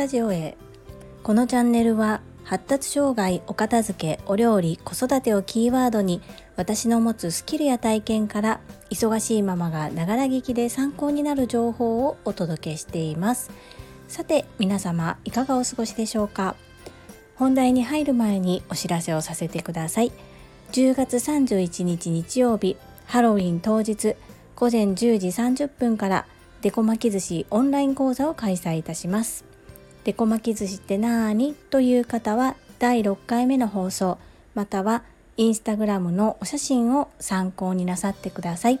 タジオへこのチャンネルは発達障害お片付けお料理子育てをキーワードに私の持つスキルや体験から忙しいママがながら聞きで参考になる情報をお届けしています。さて皆様いかがお過ごしでしょうか？本題に入る前にお知らせをさせてください。10月31日日曜日ハロウィン当日午前10時30分からデコ巻き寿司オンライン講座を開催いたします。デコ巻き寿司ってなーに？という方は第6回目の放送またはインスタグラムのお写真を参考になさってください。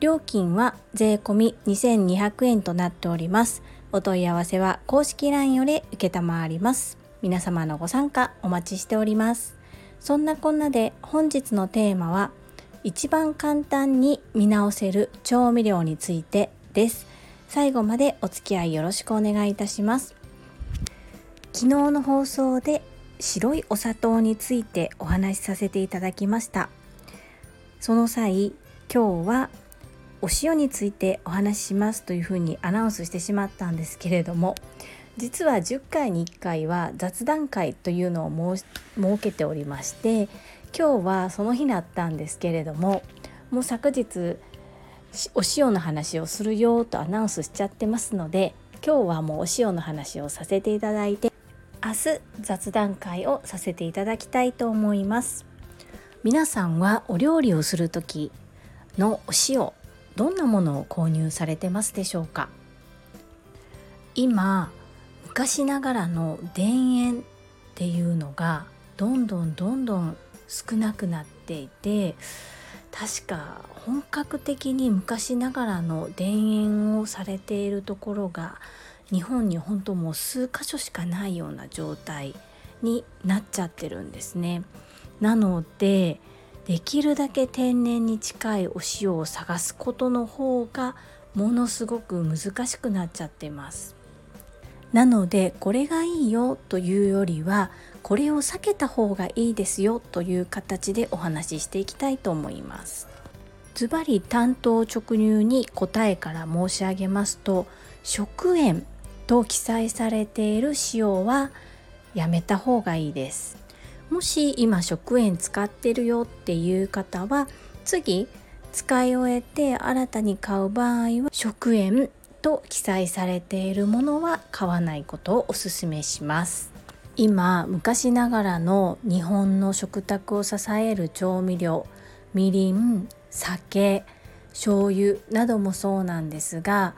料金は税込2200円となっております。お問い合わせは公式 LINE より承ります。皆様のご参加お待ちしております。そんなこんなで本日のテーマは一番簡単に見直せる調味料についてです。最後までお付き合いよろしくお願いいたします。昨日の放送で白いお砂糖についてお話しさせていただきました。その際今日はお塩についてお話ししますというふうにアナウンスしてしまったんですけれども実は10回に1回は雑談会というのを設けておりまして今日はその日だったんですけれどももう昨日お塩の話をするよとアナウンスしちゃってますので今日はもうお塩の話をさせていただいて明日雑談会をさせていただきたいと思います。皆さんはお料理をする時のお塩どんなものを購入されてますでしょうか？今昔ながらの田園っていうのがどんどんどんどん少なくなっていて確か本格的に昔ながらの田園をされているところが日本に本当もう数箇所しかないような状態になっちゃってるんですね。なのでできるだけ天然に近いお塩を探すことの方がものすごく難しくなっちゃってます。なのでこれがいいよというよりはこれを避けた方がいいですよという形でお話ししていきたいと思います。ズバリ担当直入に答えから申し上げますと食塩と記載されている塩はやめた方がいいです。もし今食塩使ってるよっていう方は次使い終えて新たに買う場合は食塩と記載されているものは買わないことをお勧めします今昔ながらの日本の食卓を支える調味料みりん酒醤油などもそうなんですが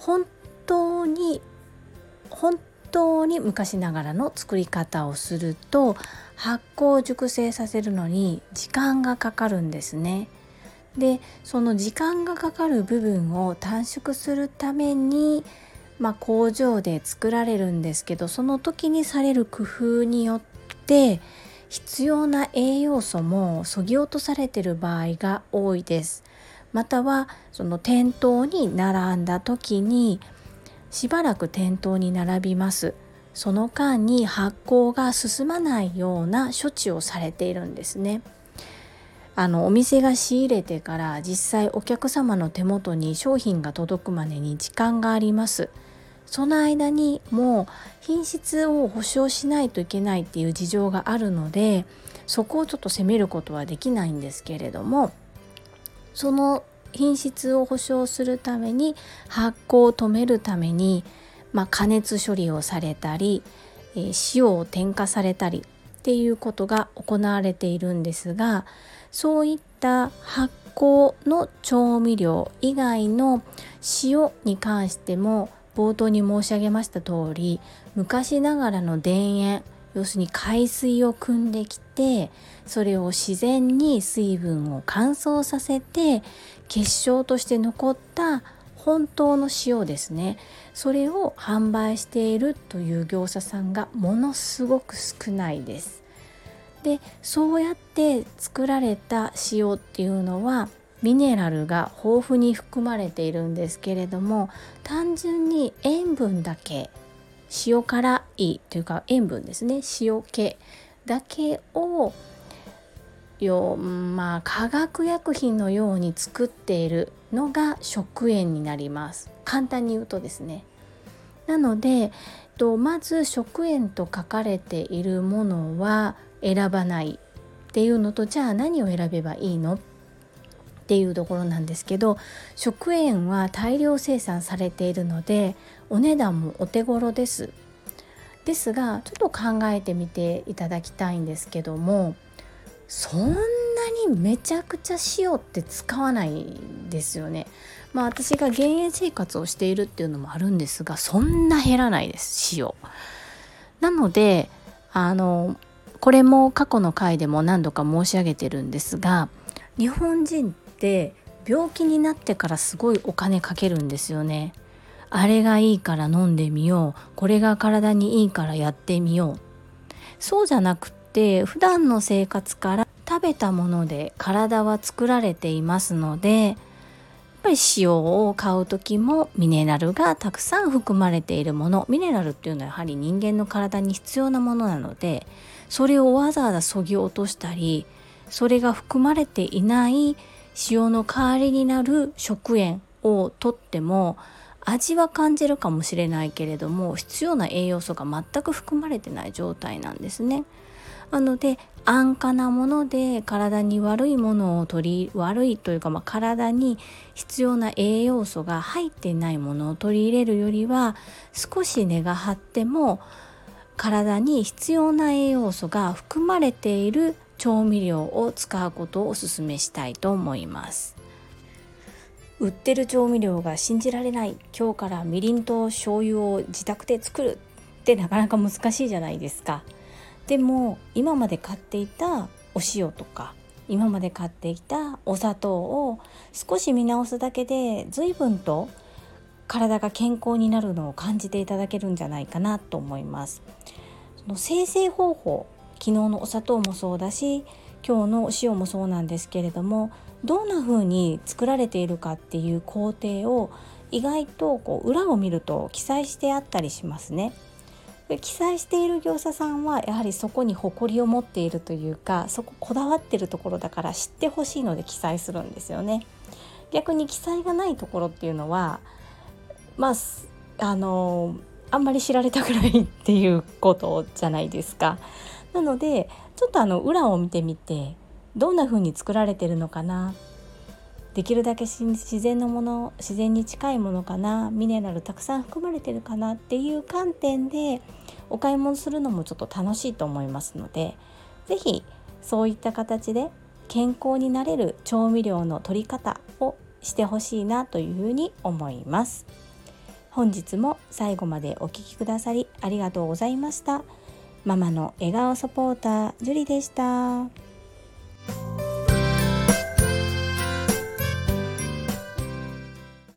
本当に本当に昔ながらの作り方をすると発酵熟成させるのに時間がかかるんですね。でその時間がかかる部分を短縮するために、まあ、工場で作られるんですけどその時にされる工夫によって必要な栄養素もそぎ落とされてる場合が多いです。またはその店頭に並んだ時にしばらく店頭に並びます。その間に発酵が進まないような処置をされているんですね。あのお店が仕入れてから実際お客様の手元に商品が届くまでに時間があります。その間にもう品質を保証しないといけないっていう事情があるのでそこをちょっと責めることはできないんですけれどもその品質を保証するために発酵を止めるために、まあ、加熱処理をされたり、え、塩を添加されたりっていうことが行われているんですがそういった発酵の調味料以外の塩に関しても冒頭に申し上げました通り昔ながらの田園要するに海水を汲んできてそれを自然に水分を乾燥させて結晶として残った本当の塩ですね。それを販売しているという業者さんがものすごく少ないです。でそうやって作られた塩っていうのはミネラルが豊富に含まれているんですけれども単純に塩分だけ塩辛いというか塩分ですね。塩気だけをよまあ化学薬品のように作っているのが食塩になります。簡単に言うとですね。なのでとまず食塩と書かれているものは選ばないっていうのとじゃあ何を選べばいいのっていうところなんですけど食塩は大量生産されているのでお値段もお手頃です。ですがちょっと考えてみていただきたいんですけどもそんなにめちゃくちゃ塩って使わないですよね。まあ私が減塩生活をしているっていうのもあるんですがそんな減らないです塩。なのであのこれも過去の回でも何度か申し上げてるんですが日本人って病気になってからすごいお金かけるんですよね。あれがいいから飲んでみようこれが体にいいからやってみようそうじゃなくって普段の生活からべたもので体は作られていますのでやっぱり塩を買う時もミネラルがたくさん含まれているものミネラルっていうのはやはり人間の体に必要なものなのでそれをわざわざそぎ落としたりそれが含まれていない塩の代わりになる食塩をとっても味は感じるかもしれないけれども必要な栄養素が全く含まれてない状態なんですね。なので安価なもので体に悪いものを取り悪いというか、まあ、体に必要な栄養素が入ってないものを取り入れるよりは少し値が張っても体に必要な栄養素が含まれている調味料を使うことをお勧めしたいと思います。売ってる調味料が信じられない今日からみりんと醤油を自宅で作るってなかなか難しいじゃないですかでも今まで買っていたお塩とか今まで買っていたお砂糖を少し見直すだけで随分と体が健康になるのを感じていただけるんじゃないかなと思いますその生成方法昨日のお砂糖もそうだし今日のお塩もそうなんですけれどもどんな風に作られているかっていう工程を意外とこう裏を見ると記載してあったりしますね。で記載している業者さんはやはりそこに誇りを持っているというかそここだわってるところだから知ってほしいので記載するんですよね。逆に記載がないところっていうのはまああのあんまり知られたくないっていうことじゃないですか。なのでちょっとあの裏を見てみてどんな風に作られてるのかなできるだけ自然のもの自然に近いものかなミネラルたくさん含まれてるかなっていう観点でお買い物するのもちょっと楽しいと思いますので是非そういった形で健康になれる調味料の取り方をしてほしいなというふうに思います。本日も最後までお聴きくださりありがとうございました。ママの笑顔サポータージュリでした。